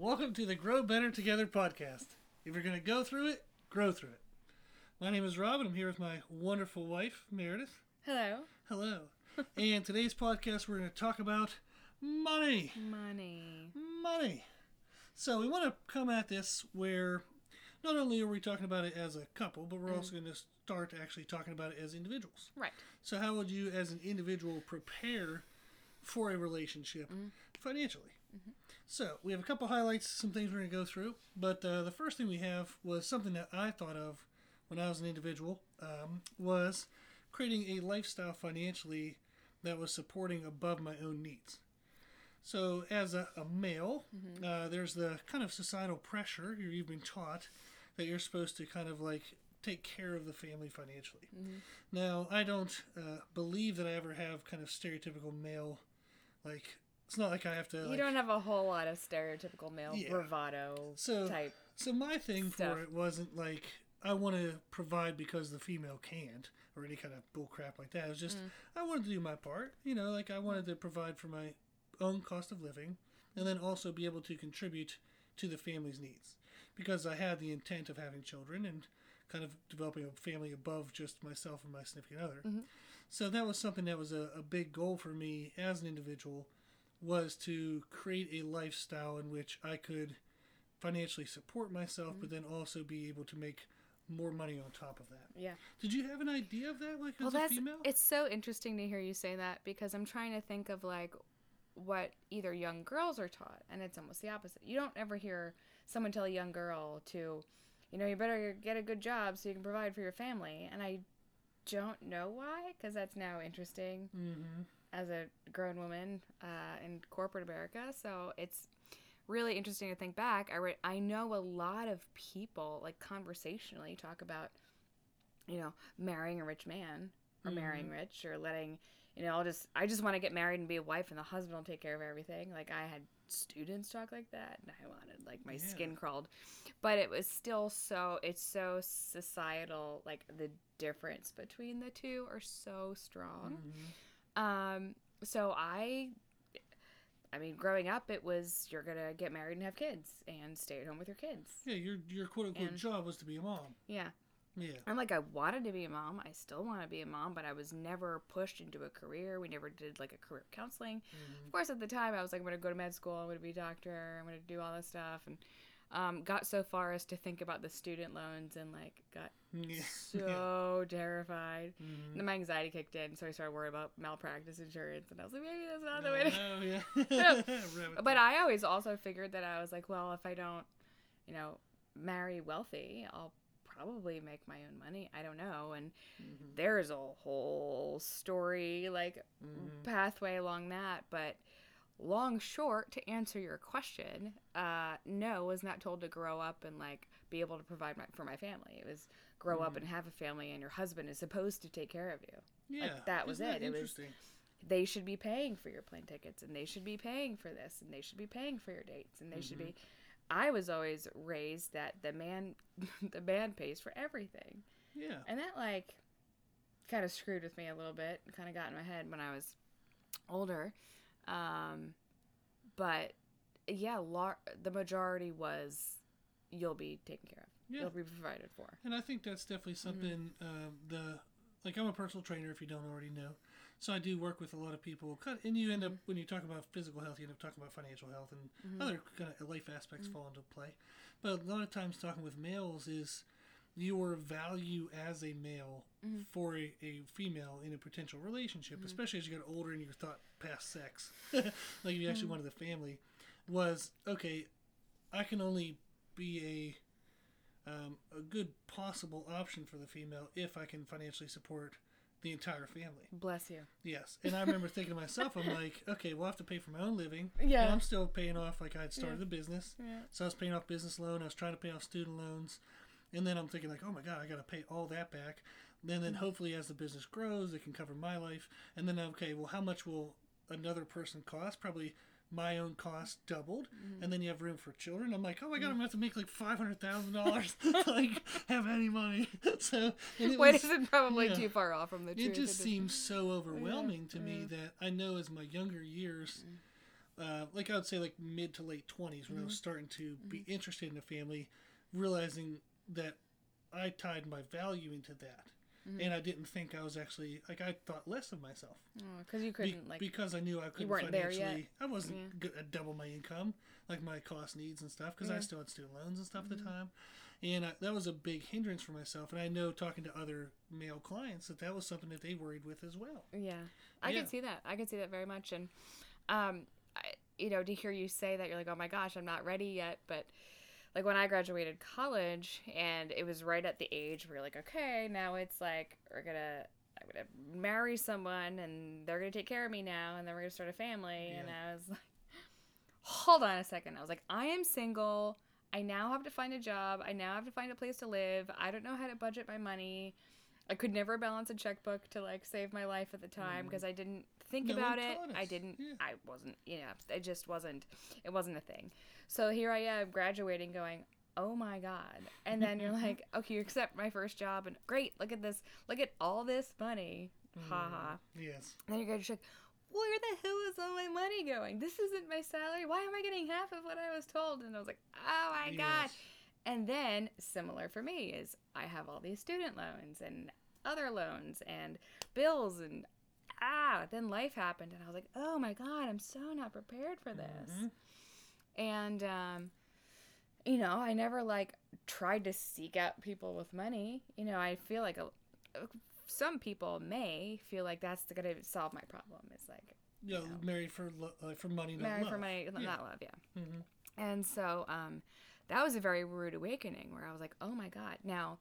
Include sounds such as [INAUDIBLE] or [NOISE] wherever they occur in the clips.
Welcome to the Grow Better Together podcast. If you're going to go through it, grow through it. My name is Rob, and I'm here with my wonderful wife, Meredith. Hello. Hello. and today's podcast, we're going to talk about money. Money. Money. So we want to come at this where not only are we talking about it as a couple, but we're mm-hmm. also going to start actually talking about it as individuals. Right. So, how would you, as an individual, prepare for a relationship mm-hmm. financially? So, we have a couple highlights, some things we're going to go through. But uh, the first thing we have was something that I thought of when I was an individual um, was creating a lifestyle financially that was supporting above my own needs. So, as a, a male, uh, there's the kind of societal pressure you're, you've been taught that you're supposed to kind of like take care of the family financially. Now, I don't uh, believe that I ever have kind of stereotypical male, like, it's not like I have to. You like, don't have a whole lot of stereotypical male Yeah. bravado So- type. So my thing stuff. for it wasn't like I want to provide because the female can't or any kind of bull crap like that. It was just Mm. I wanted to do my part. You know, like I wanted to provide for my own cost of living and then also be able to contribute to the family's needs because I had the intent of having children and kind of developing a family above just myself and my significant other. Mm-hmm. So that was something that was a, a big goal for me as an individual was to create a lifestyle in which I could financially support myself, but then also be able to make more money on top of that. Yeah. Did you have an idea of that, like Well, as a female? it's so interesting to hear you say that because I'm trying to think of like what either young girls are taught, and it's almost the opposite. You don't ever hear someone tell a young girl to, you know, you better get a good job so you can provide for your family, and I don't know why because that's now interesting mm-hmm. As a grown woman uh, in corporate America. So it's really interesting to think back. I re- I know a lot of people like conversationally talk about, you know, marrying a rich man or marrying rich or letting, you know, I'll just I just want to get married and be a wife and the husband will take care of everything. Like I had students talk like that and I wanted like my Yeah. skin crawled. But it was still so it's so societal like the difference between the two are so strong. Mm-hmm. Um, so I, I mean, growing up, it was you're gonna get married and have kids and stay at home with your kids. Yeah, your your quote unquote And- job was to be a mom. Yeah, Yeah. I'm like I wanted to be a mom. I still want to be a mom, but I was never pushed into a career. We never did like a career counseling. Of course, at the time, I was like, I'm gonna go to med school. I'm gonna be a doctor. I'm gonna do all this stuff, and um, got so far as to think about the student loans and like got Yeah. [LAUGHS] so terrified. Mhm. Then my anxiety kicked in, so I started worrying about malpractice insurance, and I was like, maybe that's not the way to Oh, yeah. [LAUGHS] [LAUGHS] But I always also figured that I was like, well, if I don't, you know, marry wealthy, I'll probably make my own money. I don't know. And Mhm. there's a whole story, like Mhm. pathway along that. But long short, to answer your question, uh, no, was not told to grow up and like be able to provide my, for my family. It was grow up and have a family, and your husband is supposed to take care of you. Yeah. that was Isn't it. It was- interesting? they should be paying for your plane tickets and they should be paying for this and they should be paying for your dates and they should be I was always raised that the man [LAUGHS] the man pays for everything. Yeah. And that like kind of screwed with me a little bit, kind of got in my head when I was older. Um but yeah, lar- the majority was you'll be taken care of. Yeah. You'll be provided for. And I think that's definitely Mm-hmm. something. Um, the like I'm a personal trainer, if you don't already know. So I do work with a lot of people, and you end up Mm-hmm. when you talk about physical health, you end up talking about financial health and other kind of life aspects Mm-hmm. fall into play. But a lot of times talking with males is your value as a male Mm-hmm. for a, a female in a potential relationship, especially as you get older and you're thought past sex, [LAUGHS] like if you actually Mm-hmm. wanted a family, was okay. I can only be a um, a good possible option for the female if I can financially support the entire family. Bless you. Yes, and I remember thinking to myself, I'm like, [LAUGHS] okay, well, I have to pay for my own living. Yeah. and I'm still paying off. Like I had started Yeah. a business, Yeah. so I was paying off business loan. I was trying to pay off student loans, and then I'm thinking like, oh my god, I got to pay all that back. Then, then mm-hmm. hopefully, as the business grows, it can cover my life. And then, okay, well, how much will another person cost? Probably my own cost doubled, Mm-hmm. and then you have room for children. I'm like, oh my god, I'm gonna mm-hmm. have to make like five hundred thousand dollars, [LAUGHS] like have any money. [LAUGHS] so it Wait, was- [LAUGHS] isn't probably yeah. too far off from the truth. it just this seems so overwhelming to me that I know as my younger years, mm-hmm. uh, like I would say, like mid to late 20s when I was starting to be interested in a family, realizing that I tied my value into that. And I didn't think I was actually like I thought less of myself because you couldn't like because I knew I couldn't weren't there yet. financially. I wasn't good at double my income, like my cost needs and stuff, because I still had student loans and stuff Mm-hmm. at the time, and I, that was a big hindrance for myself. And I know talking to other male clients that that was something that they worried with as well. Yeah, I Yeah. can see that. I can see that very much. And, um, I, you know, to hear you say that, you're like, oh my gosh, I'm not ready yet. But, like, when I graduated college, and it was right at the age where you're like, okay, now it's like, we're gonna, I'm gonna marry someone, and they're gonna take care of me now, and then we're gonna start a family. And I was like, hold on a second. I was like, I am single. I now have to find a job. I now have to find a place to live. I don't know how to budget my money. I could never balance a checkbook to like save my life at the time mm. because I didn't think No about it. I didn't. Yeah. I wasn't. You know, it just wasn't. It wasn't a thing. So here I am graduating, going, oh my god. And then you're [LAUGHS] like, okay, you accept my first job, and great. Look at this. Look at all this money. Ha ha. Yes. And then you're going to check. Where the hell is all my money going? This isn't my salary. Why am I getting half of what I was told? And I was like, oh my god. Yes. And then similar for me is I have all these student loans and other loans and bills and ah, then life happened and I was like, oh my god, I'm so not prepared for this. Mhm. And um, you know, I never like tried to seek out people with money. You know, I feel like a, some people may feel like that's going to solve my problem. It's like You know, married for lo- uh, for money, not married love. for money, Yeah. not love. Yeah. Mhm. And so um, that was a very rude awakening where I was like, oh my God. Now,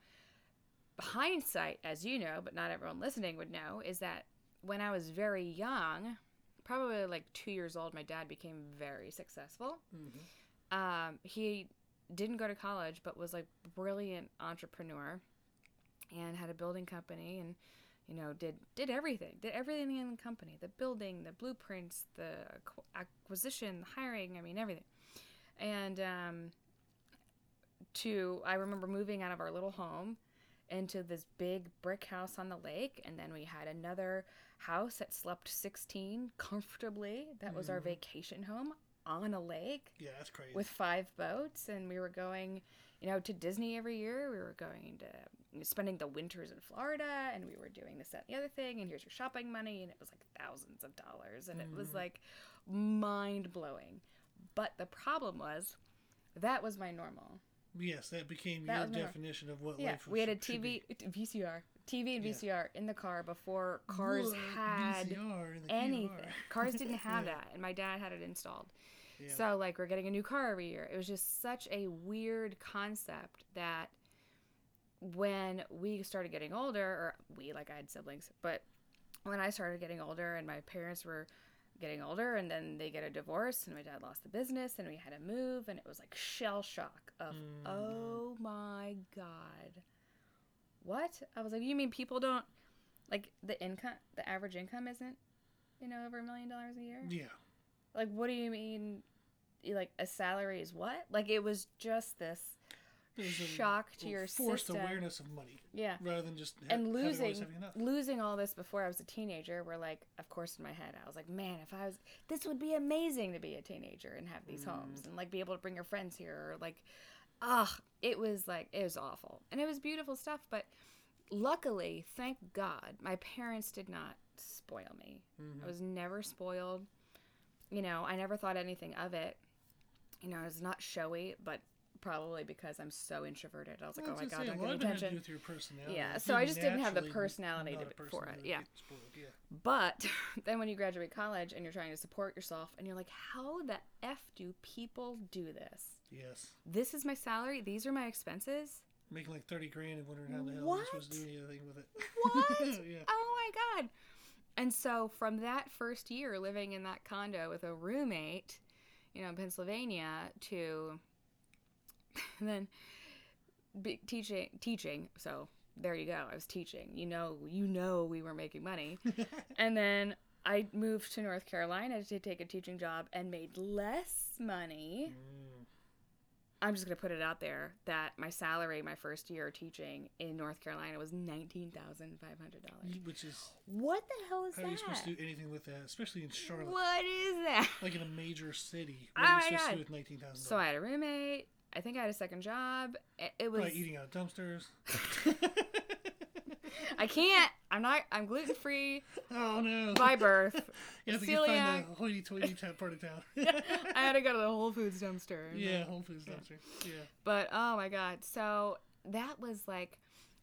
hindsight, as you know, but not everyone listening would know, is that when I was very young, probably like two years old, my dad became very successful. Mhm. Um, he didn't go to college, but was like brilliant entrepreneur and had a building company and you know did did everything did everything in the company the building the blueprints the acquisition the hiring i mean everything and um to i remember moving out of our little home into this big brick house on the lake and then we had another house that slept 16 comfortably. That was our mm. vacation home on a lake Yeah, that's crazy. with five boats. And we were going you know to disney every year. We were going to spending the winters in florida. And we were doing this that and the other thing. And here's your shopping money. And it was like thousands of dollars. And it was mm. like mind-blowing. But the problem was that was my normal. Yes, that became That your definition of what yeah life was. we had a tv vcr tv and Yeah. vcr in the car before cars had VCR in the anything. car. Cars didn't [LAUGHS] have Yeah. that, and my dad had it installed. Yeah. So like we're getting a new car every year. It was just such a weird concept that when we started getting older, or we like I had siblings, but when I started getting older and my parents were getting older and then they get a divorce and my dad lost the business and we had to move and it was like shell shock of mm. oh my god what? I was like you mean people don't like the income the average income isn't you know over a million dollars a year? Yeah. like what do you mean like a salary is what? Like it was just this It was a- shock to your forced system. awareness of money yeah. rather than just ha- and losing having enough. losing all this before I was a teenager were like of course in my head I was like man if I was this would be amazing to be a teenager and have these mm. homes and like be able to bring your friends here or like ah it was like it was awful. And it was beautiful stuff but luckily thank God my parents did not spoil me. I was never spoiled. You know I never thought anything of it. You know it's not showy but probably because I'm so introverted I was like I oh was my god say, don't a get lot of it had to attention with your personality. Yeah, so you're I just didn't have the personality to- a person for it, yeah. yeah. But [LAUGHS] then when you graduate college and you're trying to support yourself and you're like, how the F do people do this? Yes. This is my salary, these are my expenses. Making like 30 grand and wondering how the hell What? you're supposed to do anything with it. What? [LAUGHS] yeah. Oh my God. And so from that first year living in that condo with a roommate, you know, in Pennsylvania to [LAUGHS] then be teaching teaching. So there you go. I was teaching. You know, you know we were making money. [LAUGHS] and then I moved to North Carolina to take a teaching job and made less money. Mm. I'm just gonna put it out there that my salary my first year teaching in North Carolina was nineteen thousand five hundred dollars. Which is What the hell is how are you supposed to do anything with that, especially in Charlotte, What is that? like in a major city? Oh What are my you supposed to God. do with nineteen thousand So I had a roommate. I think I had a second job. It, it was. Probably eating out of dumpsters. [LAUGHS] I can't. I'm not. I'm gluten free [LAUGHS] oh no! by birth. [LAUGHS] you have to get find the hoity-toity part of town. I had to go to the Whole Foods dumpster. yeah, Whole Foods dumpster. Yeah. But oh my god. So that was like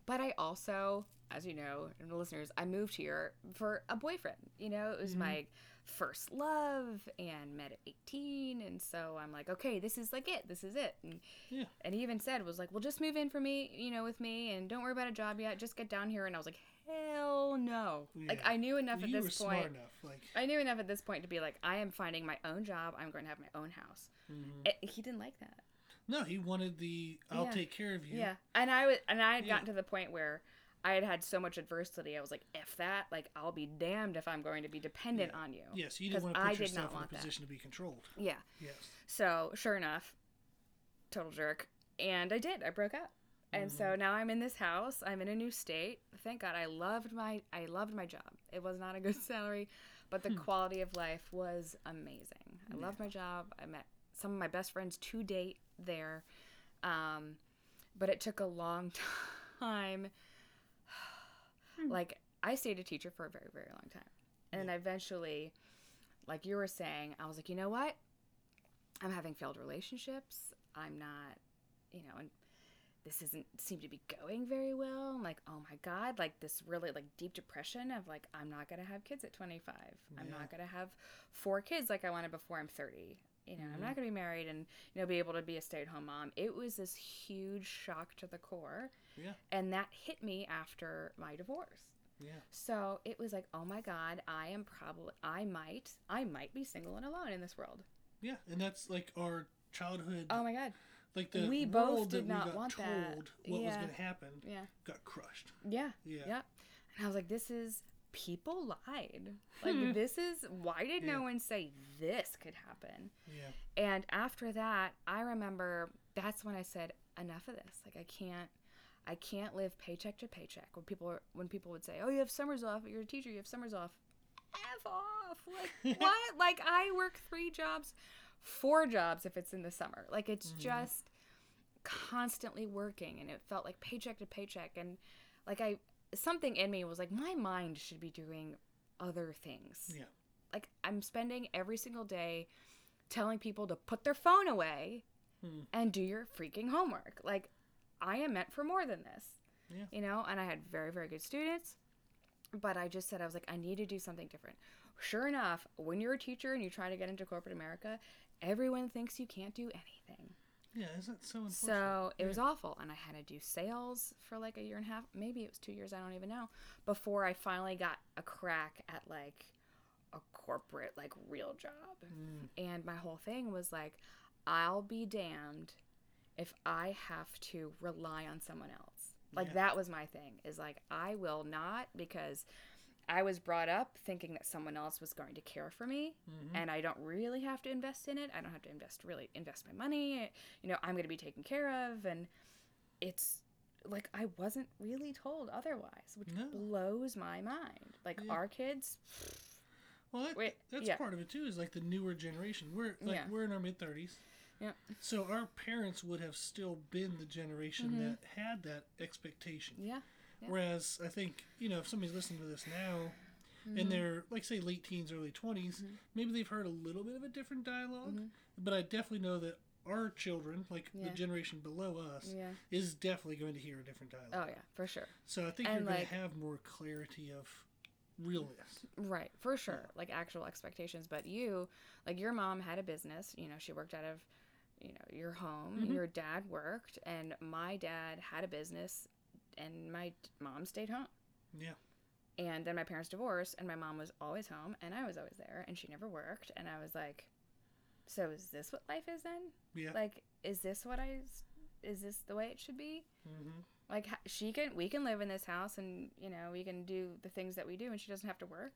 but I also, as you know, and the listeners, I moved here for a boyfriend. You know, it was Mhm. my first love and met at 18 and so I'm like, okay, this is like it. This is it. And Yeah. and he even said was like, "Well, just move in for me, you know, with me and don't worry about a job yet. Just get down here." And I was like, "Hell no." Like I knew enough at you were this smart point. enough. Like, I knew enough at this point to be like, I am finding my own job. I'm going to have my own house. mhm. It, he didn't like that. no, he wanted the "I'll Yeah. take care of you." Yeah. And I was, and I had Yeah. gotten to the point where I had had so much adversity. I was like, if that, like, I'll be damned if I'm going to be dependent Yeah. on you. Yes, you didn't want to put I yourself in a want that. position to be controlled. Yeah. Yes. So sure enough, total jerk. And I did. I broke up. And so Mm-hmm. now I'm in this house. I'm in a new state. Thank God. I loved my I loved my job. It was not a good [LAUGHS] salary, but the quality of life was amazing. I loved my job. I met some of my best friends to date there. Um, but it took a long [LAUGHS] time. Like I stayed a teacher for a very very long time. And eventually like you were saying, I was like, "You know what? I'm having failed relationships. I'm not, you know, and this isn't seem to be going very well. I'm like, oh my god, like this really like deep depression of like I'm not gonna have kids at 25. I'm not gonna have four kids like I wanted before I'm 30. You know, I'm Mm-hmm. not gonna be married and you know be able to be a stay-at-home mom. It was this huge shock to the core, Yeah. and that hit me after my divorce. Yeah. So it was like, oh my god, I am probably, I might, I might be single and alone in this world. Yeah. And that's like our childhood. Oh my god. like the we both did not want told that. what was going to happen Yeah. got crushed. Yeah. Yeah. Yeah. And I was like, this is people lied. [LAUGHS] Like this is why did Yeah. no one say this could happen? Yeah. And after that, I remember that's when I said enough of this. Like I can't I can't live paycheck to paycheck. When people are, when people would say, "Oh, you have summers off. You're a teacher. You have summers off." F off. Like [LAUGHS] what? like I work 3 jobs, 4 jobs if it's in the summer. Like it's just constantly working and it felt like paycheck to paycheck and like I something in me was like my mind should be doing other things Yeah. like I'm spending every single day telling people to put their phone away Hmm. and do your freaking homework. Like I am meant for more than this. Yeah. You know, and I had very very good students, but I just said I was like I need to do something different. Sure enough, when you're a teacher and you try to get into corporate America, everyone thinks you can't do anything. Yeah. Isn't that so unfortunate? So it was awful. And I had to do sales for like a year and a half. Maybe it was two years. I don't even know. Before I finally got a crack at like a corporate, like real job. Mm. And my whole thing was like, I'll be damned if I have to rely on someone else. Like Yeah. that was my thing is like, I will not because I was brought up thinking that someone else was going to care for me Mhm. and I don't really have to invest in it. I don't have to invest really invest my money. You know, I'm going to be taken care of and it's like I wasn't really told otherwise, which No. blows my mind. Like Yeah. our kids, Well, that, Wait, that's yeah. part of it too. Is like the newer generation. We're like we're in our mid thirties. Yeah. So our parents would have still been the generation Mm-hmm. that had that expectation. yeah, Yeah. Whereas I think you know if somebody's listening to this now, Mm-hmm. and they're like say late teens, early 20s maybe they've heard a little bit of a different dialog But I definitely know that our children, like Mm-hmm. Yeah. the generation below us, yeah. is definitely going to hear a different dialogue. Oh yeah, for sure. So I think And, you're going to have more clarity of realness. Right, for sure. Like actual expectations. But you, like your mom had a business, you know, she worked out of, you know, your home. Mm-hmm. Your dad worked, and my dad had a business, and my mom stayed home. Yeah. And then my parents divorced, and my mom was always home, and I was always there, and she never worked. And I was like, so is this what life is then? Yeah. Like, is this what I, is this the way it should be? hmm Like, she can, we can live in this house, and, you know, we can do the things that we do, and she doesn't have to work.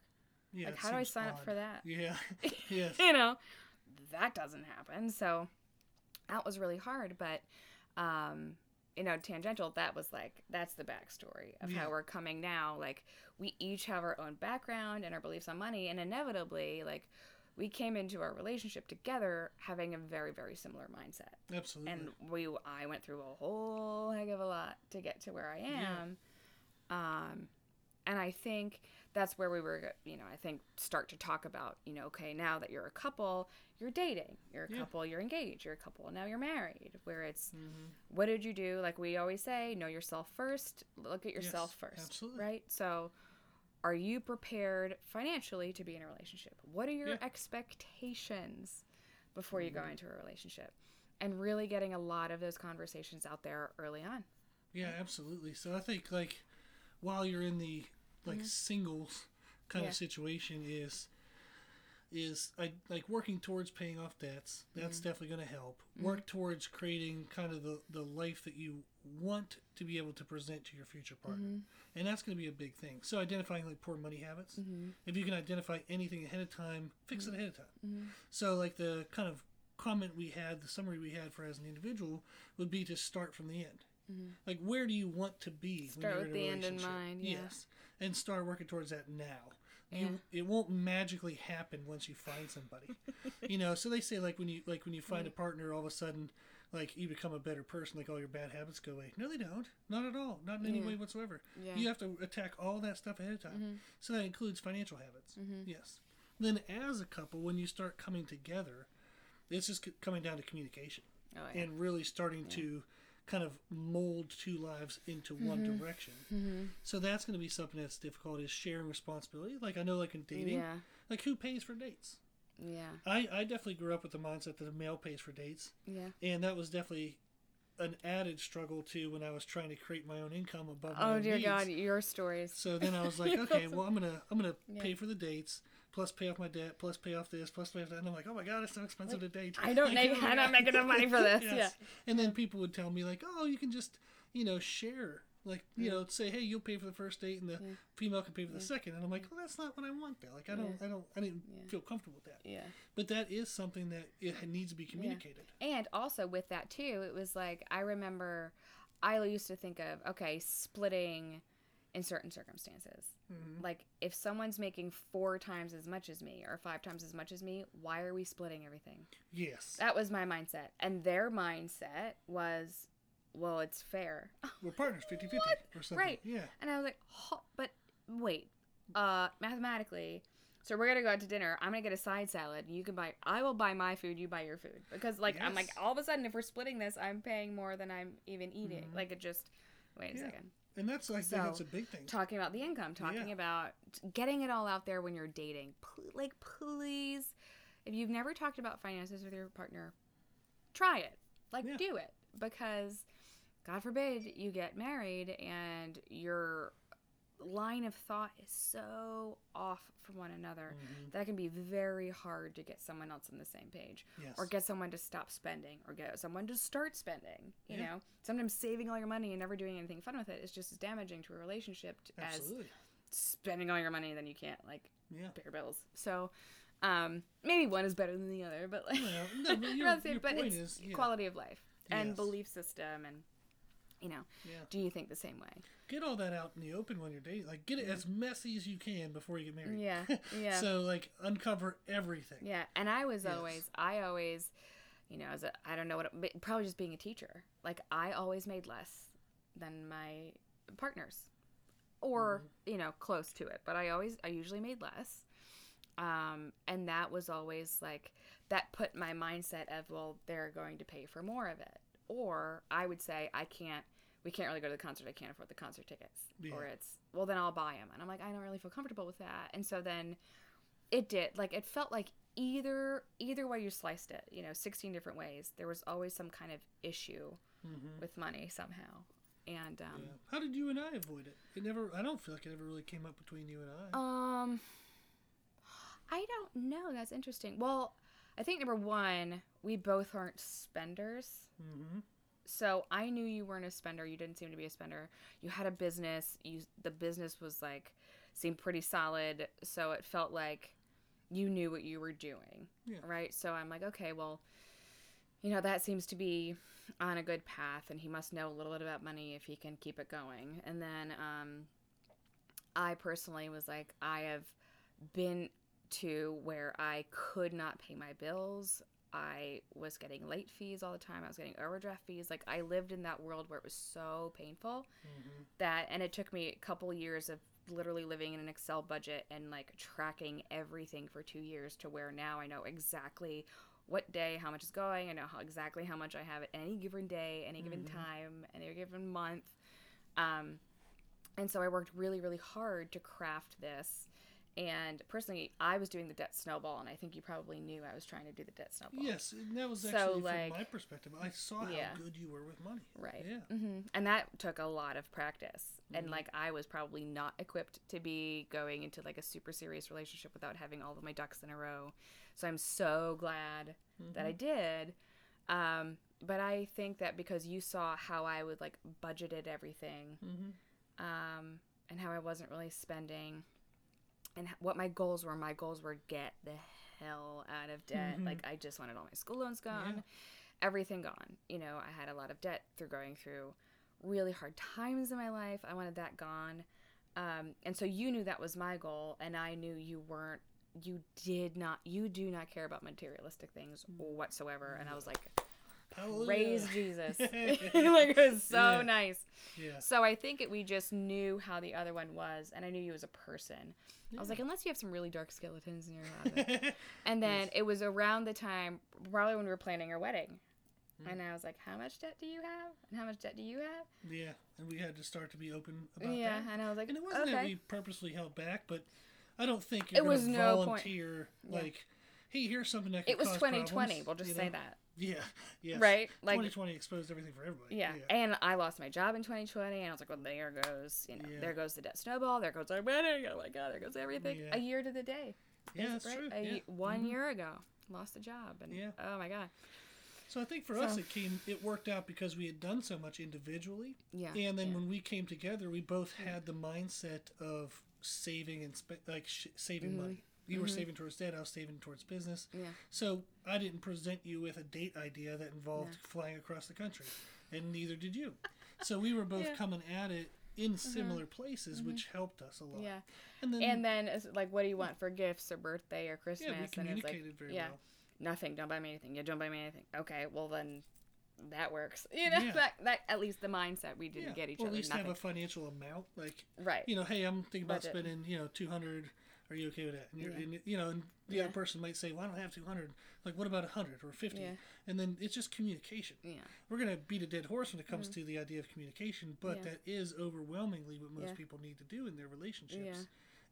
Yeah. Like, how do I sign up for that? Yeah. [LAUGHS] yes. [LAUGHS] you know, that doesn't happen. So that was really hard. But, um, you know, tangential, that was like, that's the backstory of Yeah. how we're coming now. Like, we each have our own background and our beliefs on money. And inevitably, like, we came into our relationship together having a very, very similar mindset. Absolutely. And we, I went through a whole heck of a lot to get to where I am. Um, and I think that's where we were, you know, I think start to talk about, you know, okay, now that you're a couple, you're dating, you're a Yeah. couple, you're engaged, you're a couple, now you're married. Where it's, Mhm. what did you do? Like we always say, know yourself first, look at yourself Yes, first, absolutely. right? So, are you prepared financially to be in a relationship? What are your Yeah. expectations before you go Mm-hmm. into a relationship? And really getting a lot of those conversations out there early on. Yeah, absolutely. So I think like while you're in the like singles kind Mm-hmm. Yeah. of situation is is I like working towards paying off debts. That's Mm-hmm. definitely going to help. Work towards creating kind of the the life that you want to be able to present to your future partner. Mm-hmm. And that's going to be a big thing. So identifying like poor money habits. If you can identify anything ahead of time, fix Mm-hmm. it ahead of time. So like the kind of comment we had, the summary we had for as an individual would be to start from the end. Like where do you want to be? Mm-hmm. Start when with the end in mind, yeah. Yes, and start working towards that now. Yeah. You, it won't magically happen once you find somebody, [LAUGHS] you know. So they say like when you like when you find a partner, all of a sudden, like you become a better person. Like all your bad habits go away. No, they don't. Not at all. Not in any Yeah. way whatsoever. Yeah. You have to attack all that stuff ahead of time. So that includes financial habits. Yes. Then as a couple, when you start coming together, it's just c- coming down to communication Oh, yeah. and really starting to kind of mold two lives into one Mm-hmm. direction. So that's going to be something that's difficult is sharing responsibility. Like I know, like in dating, Yeah. like who pays for dates? Yeah. I, I definitely grew up with the mindset that a male pays for dates, Yeah. and that was definitely an added struggle too when I was trying to create my own income above my Oh dear needs. God, your stories. So then I was like, [LAUGHS] okay, well I'm gonna I'm gonna Yeah. pay for the dates, plus pay off my debt, plus pay off this, plus pay off that. And I'm like, oh my god, it's so expensive to date. I don't make I don't make enough money for this. Yes. And then people would tell me like, oh, you can just you know share. Like you know, say, hey, you'll pay for the first date, and the female can pay for the second. And I'm like, well, that's not what I want. There, like, I don't, I don't, I didn't Yeah. feel comfortable with that. Yeah. Yeah. But that is something that it needs to be communicated. And also with that too, it was like I remember I used to think of okay, splitting in certain circumstances. Mm-hmm. Like if someone's making four times as much as me or five times as much as me, why are we splitting everything? Yes, That was my mindset. And their mindset was, well, it's fair. [LAUGHS] we're partners, 50-50 or something. Right. Yeah. And I was like, "Ho- but wait, uh, mathematically, so we're gonna go out to dinner. I'm gonna get a side salad. You can buy. I will buy my food. You buy your food because, like, I'm like all of a sudden, if we're splitting this, I'm paying more than I'm even eating. Like, it just. Wait a Yeah. second. And that's like So, that's a big thing. Talking about the income, talking Yeah. about getting it all out there when you're dating. Like, please, if you've never talked about finances with your partner, try it. Like, Yeah. do it because, God forbid, you get married and your line of thought is so off from one another Mhm. that can be very hard to get someone else on the same page Yes. or get someone to stop spending or get someone to start spending you Yeah. know sometimes saving all your money and never doing anything fun with it is just as damaging to a relationship t- as spending all your money and then you can't like Yeah. pay your bills so um maybe one is better than the other but like Well, no, but [LAUGHS] your- saying- but it's is, yeah. quality of life and Yes. belief system and you know Yeah. do you think the same way Get all that out in the open when you're dating. Like get it as messy as you can before you get married. yeah [LAUGHS] yeah So like uncover everything. Yeah, and I was Yes. always, I always, you know, as a, I don't know what, it, probably just being a teacher. Like I always made less than my partners, or Mm-hmm. you know, close to it. But I always, I usually made less, um, and that was always like that put my mindset of well, they're going to pay for more of it, or I would say I can't. We can't really go to the concert. I can't afford the concert tickets. Or it's well, then I'll buy them, and I'm like, I don't really feel comfortable with that. And so then it did like it felt like either either way you sliced it you know 16 different ways there was always some kind of issue Mm-hmm. with money somehow and um Yeah. How did you and I avoid it? It never. I don't feel like it ever really came up between you and I. um i don't know that's interesting well i think number one we both aren't spenders mm-hmm. so i knew you weren't a spender you didn't seem to be a spender you had a business you the business was like seemed pretty solid so it felt like you knew what you were doing Yeah. right so i'm like okay well you know, that seems to be on a good path, and he must know a little bit about money if he can keep it going. And then um, I personally was like, I have been to where I could not pay my bills. I was getting late fees all the time. I was getting overdraft fees. Like I lived in that world where it was so painful Mm-hmm. that and it took me a couple years of literally living in an Excel budget and like tracking everything for 2 years to where now I know exactly what day how much is going. I know how exactly how much I have at any given day, any given time, any given month. Um and so I worked really really hard to craft this. And personally, I was doing the debt snowball, and I think you probably knew I was trying to do the debt snowball. Yes, and that was So, actually like- from my perspective. I saw how good you were with money. Right. Yeah. hmm And that took a lot of practice. And like I was probably not equipped to be going into like a super serious relationship without having all of my ducks in a row. So I'm so glad that I did. Um, but I think that because you saw how I would like budgeted everything, Mhm. um, and how I wasn't really spending, and what my goals were. My goals were get the hell out of debt. Like I just wanted all my school loans gone, Yeah. everything gone. You know, I had a lot of debt through going through really hard times in my life. I wanted that gone. Um, and so you knew that was my goal, and I knew you weren't. You did not. You do not care about materialistic things whatsoever. And I was like, Hallelujah. praise Jesus. [LAUGHS] [LAUGHS] like it was so Yeah. nice. Yeah. So I think it, we just knew how the other one was, and I knew you as a person. I was like, unless you have some really dark skeletons in your [LAUGHS] closet. and then it was around the time, probably when we were planning our wedding. Mm. And I was like, how much debt do you have? And how much debt do you have? yeah, and we had to start to be open about yeah. that. And I was like, And it wasn't okay. that we purposely held back, but I don't think you're It was no point. volunteer Yeah. like, hey, here's something that could it was cause 2020. problems," We'll just say know? that. Yeah, yes. Right? Like, 2020 exposed everything for everybody. yeah. And I lost my job in 2020, and I was like, well, there goes, you know, Yeah. there goes the debt snowball. There goes our wedding. Oh my God, there goes everything. Yeah. A year to the day. yeah, that's right? true. A yeah. one Mhm. year ago, lost a job, and Yeah. oh my God. So I think for us it came it worked out because we had done so much individually, Yeah. and then yeah. when we came together, we both had the mindset of saving and spe- like sh- saving Mm-hmm. money. You were saving towards debt, I was saving towards business. Yeah. So I didn't present you with a date idea that involved flying across the country, and neither did you. So we were both Yeah. Mm-hmm. coming at it in similar places, which helped us a lot. Yeah. And then And then like, what do you want for gifts or birthday or Christmas? yeah, we and it's like, very yeah, well. nothing. Don't buy me anything. Yeah, don't buy me anything. Okay, well then, that works. [LAUGHS] You know, Yeah. that that at least the mindset we didn't Yeah. get each or other. at least nothing. have a financial amount, like right. you know, hey, I'm thinking about Budget. spending, you know, 200. Are you okay with that? And, you're, Yeah. and you know, and the Yeah. other person might say, "Well, I don't have 200." Like, what about 100 or 50? Yeah. And then it's just communication. yeah. We're gonna beat a dead horse when it comes to the idea of communication, but Mm-hmm. That is overwhelmingly what most people need to do in their relationships. Yeah.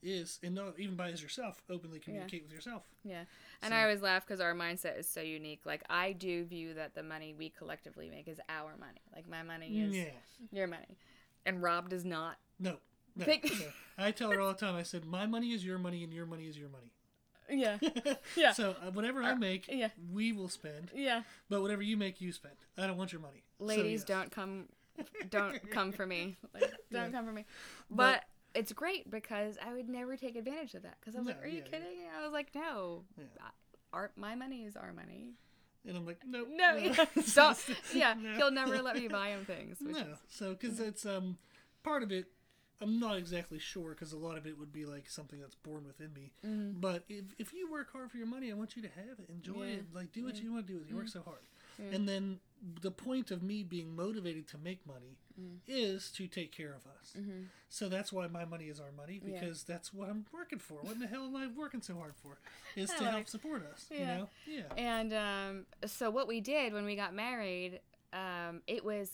Is and not even by as yourself, openly communicate with yourself. Yeah. And So- I always laugh because our mindset is so unique. Like I do view that the money we collectively make is our money. Like my money is Yeah. your money, and Rob does not. No. No. Pick- So, I tell her all the time. I said, "My money is your money, and your money is your money." Yeah. [LAUGHS] Yeah. So uh, whatever I make, yeah. we will spend. Yeah. But whatever you make, you spend. I don't want your money. So, ladies yes. don't come don't [LAUGHS] come for me like, don't Yeah. come for me but, But- it's great because i would never take advantage of that because i was No, like are you yeah, yeah. kidding i was like no Yeah. Our my money is our money And I'm like, nope. no, no. [LAUGHS] don't yeah No. he'll never let me buy him things which No. is, So, because it's um, part of it, I'm not exactly sure because a lot of it would be like something that's born within me. Mm-hmm. But if, if you work hard for your money, I want you to have it, enjoy Yeah. it, like do what you want to do. You Mm-hmm. work so hard, and then the point of me being motivated to make money Mm-hmm. is to take care of us. So that's why my money is our money Yeah. because that's what I'm working for. What in the hell am I working so hard for? Is to like- help support us. You know? Yeah. and um so what we did when we got married um it was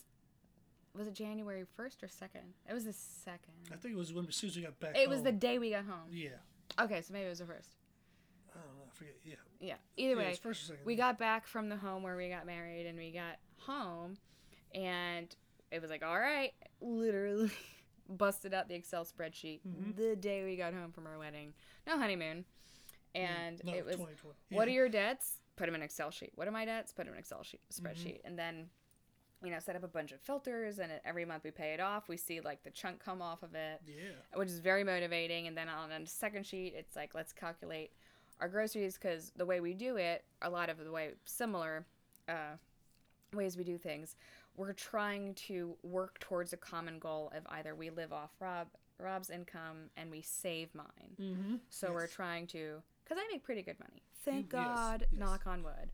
was it january 1st or 2nd it was the 2nd I think it was when as soon as we got back. it was the day we got home Yeah. okay so maybe it was the first I don't know. I forget. Yeah. yeah either Yeah, way first or second. we got back from the home where we got married and we got home and it was like all right literally [LAUGHS] busted out the excel spreadsheet Mhm. the day we got home from our wedding no honeymoon and no, it was 2020. what are your debts put them in excel sheet what are my debts put them in excel sheet Mm-hmm. spreadsheet and then you know set up a bunch of filters and every month we pay it off we see like the chunk come off of it Yeah. which is very motivating. And then on a second sheet, it's like let's calculate our groceries because the way we do it, a lot of the way similar, uh, ways we do things, we're trying to work towards a common goal of either we live off Rob Rob's income and we save mine. Mm-hmm. So we're trying to, because I make pretty good money. Thank You- yes, God. yes. Knock on wood.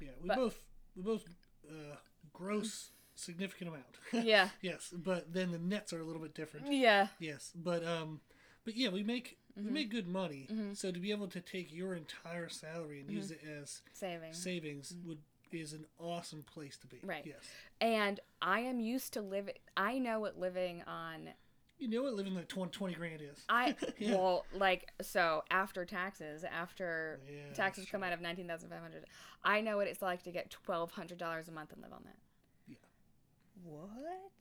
Yeah, we But- both we both uh, gross significant amount. [LAUGHS] Yeah. yes, but then the nets are a little bit different. Yeah. Yes, but um, but yeah, we make Mm-hmm. we make good money. So to be able to take your entire salary and use it Mm-hmm. as Saving. savings would is an awesome place to be. Right. Yes. And I am used to living. I know what living on. You know what living like 20, 20 grand is. I [LAUGHS] Yeah. well, like so after taxes, after Yeah, taxes come out of nineteen thousand five hundred, I know what it's like to get twelve hundred dollars a month and live on that. What?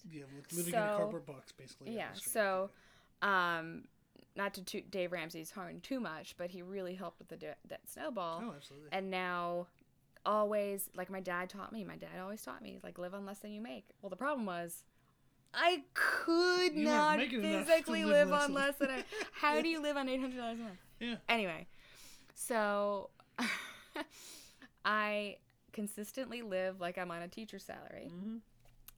Yeah, like living in a So- cardboard box basically. Yeah. So, um, not to toot Dave Ramsey's horn too much, but he really helped with the de- debt snowball. Oh, absolutely. and now always like my dad taught me my dad always taught me like live on less than you make well the problem was i could You not making enough to physically live live on less than i [LAUGHS] how do you live on $800 a month yeah. anyway so [LAUGHS] i consistently live like i'm on a teacher salary hmm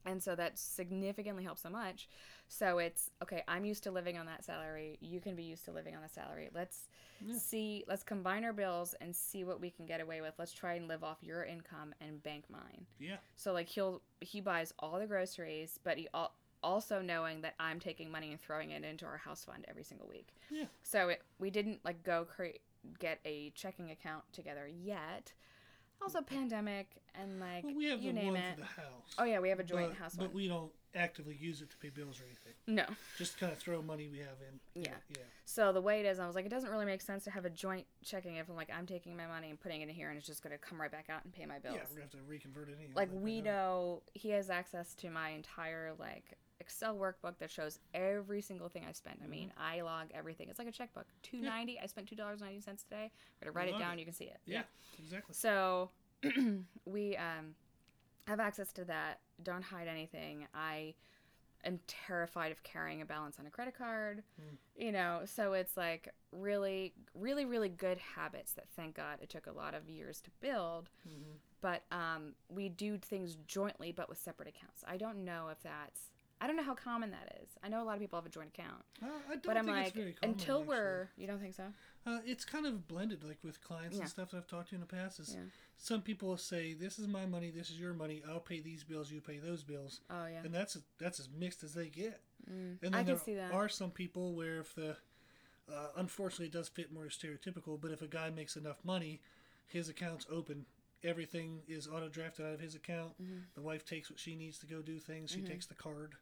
and so that significantly helps so much so it's okay i'm used to living on that salary you can be used to living on the salary let's Yeah. see let's combine our bills and see what we can get away with let's try and live off your income and bank mine Yeah. so like he'll he buys all the groceries but he al- also knowing that i'm taking money and throwing it into our house fund every single week Yeah. so it, we didn't like go create get a checking account together yet also pandemic and like Well, we have you the name one it for the house. oh yeah we have a joint but, house but one we don't actively use it to pay bills or anything. no Just kind of throw money we have in. Yeah. Yeah. So the way it is, I was like, it doesn't really make sense to have a joint checking if I'm like I'm taking my money and putting it in here and it's just gonna come right back out and pay my bills. Yeah, we're gonna have to reconvert it anyway. like we know he has access to my entire like Excel workbook that shows every single thing I spent. I mean, Mm-hmm. I log everything. It's like a checkbook. Two ninety. I spent two dollars ninety cents today. I'm gonna write it down. it. You can see it. Yeah, exactly. So [CLEARS THROAT] we um, have access to that. Don't hide anything. I am terrified of carrying a balance on a credit card. You know, so it's like really, really, really good habits that thank God it took a lot of years to build. Mhm. But um, we do things jointly, but with separate accounts. I don't know if that's. I don't know how common that is. I know a lot of people have a joint account, Uh, I don't but I'm think like, it's very common, until we're, you don't think so? Uh, it's kind of blended, like with clients Yeah. and stuff that I've talked to in the past. Is Yeah. some people say, "This is my money. This is your money. I'll pay these bills. You pay those bills," Oh yeah, and that's that's as mixed as they get. Mm. And then I can there see that. are some people where if the uh, unfortunately it does fit more stereotypical, but if a guy makes enough money, his account's open. Everything is auto drafted out of his account. Mm-hmm. The wife takes what she needs to go do things. She takes the card.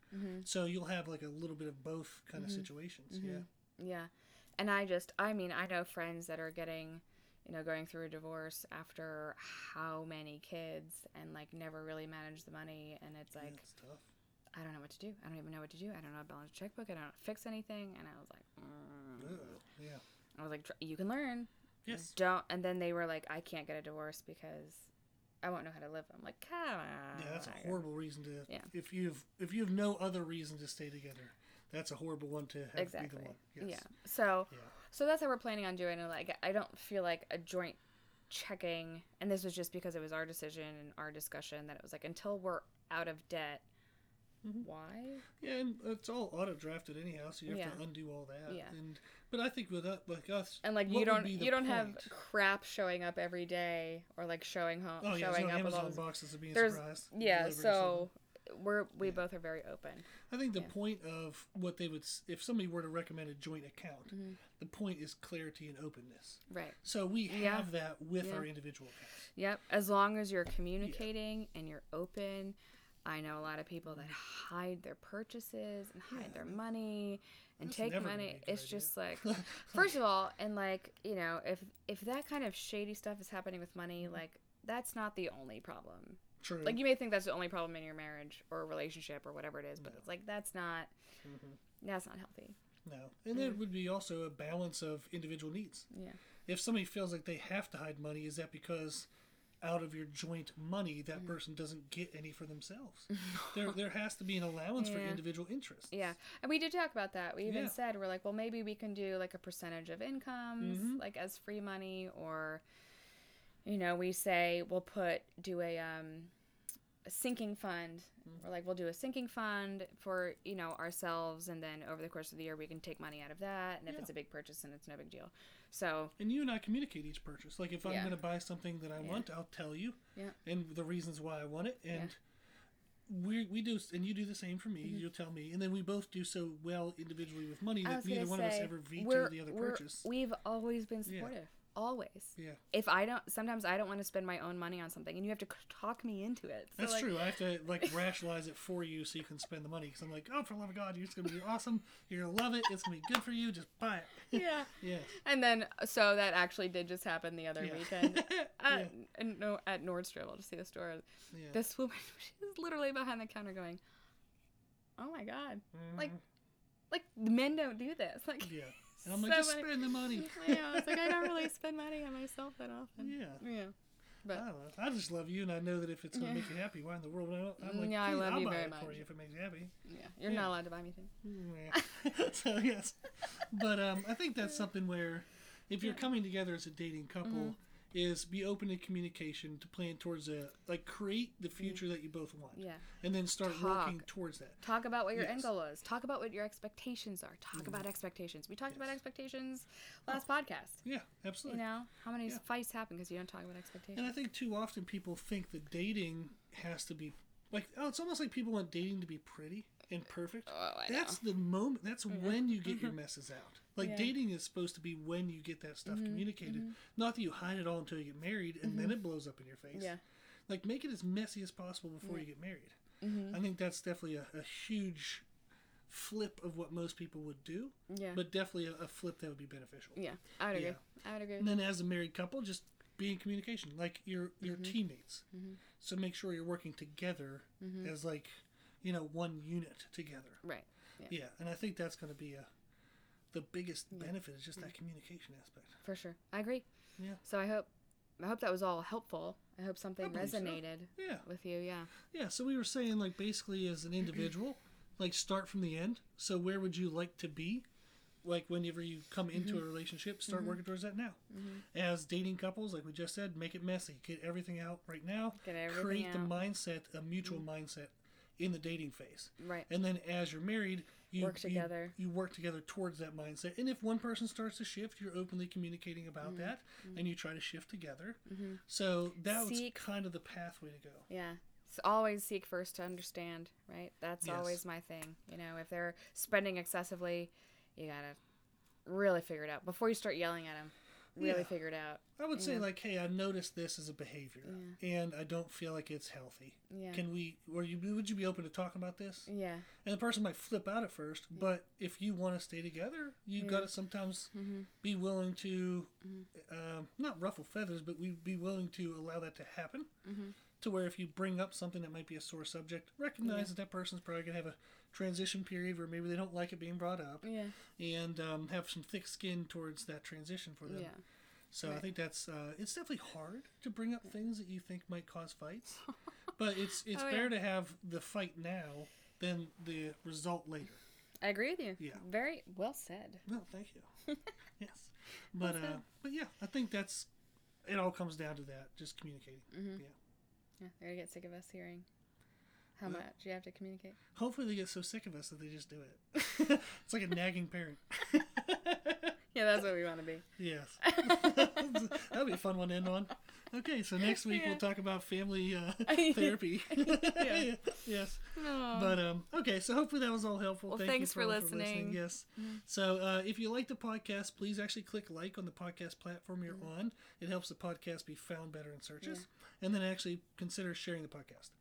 So you'll have like a little bit of both kind of Mm-hmm. situations. Yeah. Yeah. And I just, I mean, I know friends that are getting, you know, going through a divorce after how many kids and like never really manage the money. And it's Yeah, like, it's tough. I don't know what to do. I don't even know what to do. I don't know how to balance a checkbook. I don't know how to fix anything. And I was like, mm. Ugh, yeah. I was like, you can learn. Yes. Don't. And then they were like, I can't get a divorce because I won't know how to live. I'm like, come on. Yeah, that's a horrible reason to. Yeah. If you've if you have no other reason to stay together, that's a horrible one to have Exactly. be the one. Yes. Yeah. So, Yeah. so that's how we're planning on doing it. Like, I don't feel like a joint checking, and this was just because it was our decision and our discussion that it was like until we're out of debt. Mhm. Why? Yeah, and it's all auto drafted anyhow, so you have Yeah. to undo all that. Yeah. And but I think with like us, And like you don't you don't have crap showing up every day or like showing home Oh yeah, showing so up with all Amazon boxes of being There's surprised. yeah, so we're we Yeah. both are very open. I think the yeah. point of what they would, if somebody were to recommend a joint account, Mm-hmm. the point is clarity and openness. Right. So we have that with our individual accounts. Yep. As long as you're communicating and you're open. I know a lot of people that hide their purchases and hide Mm-hmm. Their money and That's take money. be a good It's idea. just like [LAUGHS] first of all, and like, you know, if if that kind of shady stuff is happening with money, Mm-hmm. like that's not the only problem. True. Like you may think that's the only problem in your marriage or relationship or whatever it is, but it's like that's not Mhm. that's not healthy. No, and it would be also a balance of individual needs. Yeah. If somebody feels like they have to hide money, is that because out of your joint money that Mm-hmm. person doesn't get any for themselves? [LAUGHS] there, there has to be an allowance for individual interests. Yeah, and we did talk about that. We even Yeah. said we're like, well, maybe we can do like a percentage of incomes, Mhm. like as free money, or you know, we say we'll put do a um a sinking fund. Mm-hmm. Or like we'll do a sinking fund for, you know, ourselves and then over the course of the year we can take money out of that and if Yeah. it's a big purchase then it's no big deal. So, And you and I communicate each purchase. Like if I'm going to buy something that I Yeah. want, I'll tell you, yeah. and the reasons why I want it, and we we do, and you do the same for me. Mm-hmm. You'll tell me, and then we both do so well individually with money that neither one of us ever veto the other purchase. We've always been Yeah. supportive. Always. Yeah, If I don't, sometimes I don't want to spend my own money on something, and you have to talk me into it. So, that's like, true. I have to like rationalize it for you so you can spend the money. Because I'm like, oh, for the love of God, you're just gonna be awesome. You're gonna love it. It's gonna be good for you. Just buy it. [LAUGHS] Yeah. yes. And then, so that actually did just happen the other Yeah. weekend at, [LAUGHS] Yeah. and no, at Nordstrom. I'll just see the store. Yeah. This woman, [LAUGHS] she's literally behind the counter going, "Oh my god, like, Mhm. like the men don't do this." Like, Yeah. And I'm like, so just many- spend the money. [LAUGHS] yeah, I was like, I don't really spend money on myself that often. Yeah. Yeah. I But don't know. I just love you, and I know that if it's gonna Yeah. make you happy, why in the world? would I I'm like, Yeah, I "Please, love I'll you buy very it for much. you if it makes you happy. yeah, you're Yeah. not allowed to buy me things. Yeah. [LAUGHS] so yes, but um, I think that's [LAUGHS] something where, if you're coming together as a dating couple, Mm-hmm. Is be open to communication to plan towards a like create the mm. future that you both want, Yeah. and then start Talk. working towards that. Talk about what your end goal is. Talk about what your expectations are. Talk mm-hmm. about expectations. We talked about expectations oh. last podcast. Yeah, absolutely. You know, how many Yeah. fights happen because you don't talk about expectations? And I think too often people think that dating has to be like oh, it's almost like people want dating to be pretty and perfect. Oh, I that's the moment. That's mm-hmm. when you get your mm-hmm. messes out. Like Yeah. dating is supposed to be when you get that stuff communicated. Not that you hide it all until you get married and then it blows up in your face. Yeah. Like make it as messy as possible before you get married. Mm-hmm. I think that's definitely a, a huge flip of what most people would do, Yeah. but definitely a, a flip that would be beneficial. yeah. I would agree. Yeah. I would agree. And then as a married couple, just be in communication, like your your Mm-hmm. teammates. So make sure you're working together Mm-hmm. as like, you know, one unit together. right. Yeah, and I think that's going to be a the biggest benefit is just that communication aspect. For sure. I agree. Yeah. So I hope I hope that was all helpful. I hope something so. resonated Yeah, with you. Yeah. yeah. So we were saying like basically as an individual, [CLEARS THROAT] like start from the end. So where would you like to be? Like whenever you come into Mm-hmm. a relationship, start working towards that now. As dating couples, like we just said, make it messy. Get everything out right now. Get everything Create out. Mm-hmm. the mindset, a mutual mindset in the dating phase. Right. And then as you're married, you Work together. You, work together towards that mindset. And if one person starts to shift, you're openly communicating about Mm-hmm. that, and you try to shift together. So that was kind of the pathway to go. Yeah. So always seek first to understand, right? That's Yes. always my thing. You know, if they're spending excessively, you gotta really figure it out before you start yelling at them. Really Yeah. figure it out. I would say Yeah. like, hey, I noticed this as a behavior, and I don't feel like it's healthy. Yeah. Can we? Or you would you be open to talking about this? Yeah. And the person might flip out at first, but if you want to stay together, you got to sometimes Mm-hmm. be willing to, um, not ruffle feathers, but we'd be willing to allow that to happen. Mm-hmm. To where if you bring up something that might be a sore subject, recognize that that person's probably gonna have a transition period where maybe they don't like it being brought up, Yeah. and um, have some thick skin towards that transition for them. Yeah. So I think that's uh, it's definitely hard to bring up things that you think might cause fights, [LAUGHS] but it's it's Oh, yeah. better to have the fight now than the result later. I agree with you. Yeah. Very well said. No, thank you. [LAUGHS] yes, but uh, but yeah, I think that's it. All comes down to that, just communicating. Mm-hmm. Yeah. Yeah. They're gonna get sick of us hearing how Well- much you have to communicate. Hopefully, they get so sick of us that they just do it. [LAUGHS] it's like a nagging parent. [LAUGHS] Yeah, that's what we want to be. Yes, [LAUGHS] that'd be a fun one to end on. Okay, so next week Yeah. we'll talk about family uh, Yeah. therapy. yes. No. But um, okay, so hopefully that was all helpful. Well, Thank thanks you for all listening. Mm-hmm. Yes. So uh, if you like the podcast, please actually click like on the podcast platform you're Mm-hmm. on. It helps the podcast be found better in searches, and then actually consider sharing the podcast.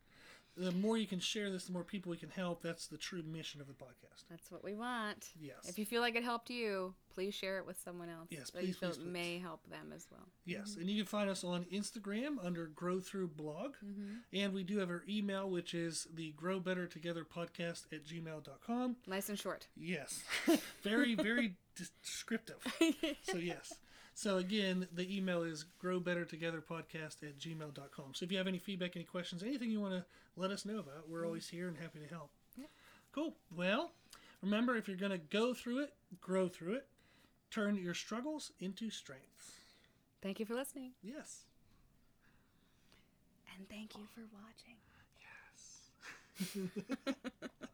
The more you can share this, the more people we can help. That's the true mission of the podcast. That's what we want. Yes. If you feel like it helped you, please share it with someone else. Yes, that you please, feel please, it please. may help them as well. Yes, and you can find us on Instagram under Grow Through Blog. Mm-hmm. And we do have our email, which is the Grow Better Together podcast at gmail.com. Nice and short. Yes. [LAUGHS] very, very descriptive. [LAUGHS] So, yes. So, again, the email is growbettertogetherpodcast at gmail.com. So, if you have any feedback, any questions, anything you want to let us know about, we're always here and happy to help. Cool. Well, remember, if you're going to go through it, grow through it, turn your struggles into strengths. Thank you for listening. Yes. And thank you for watching. Yes. [LAUGHS]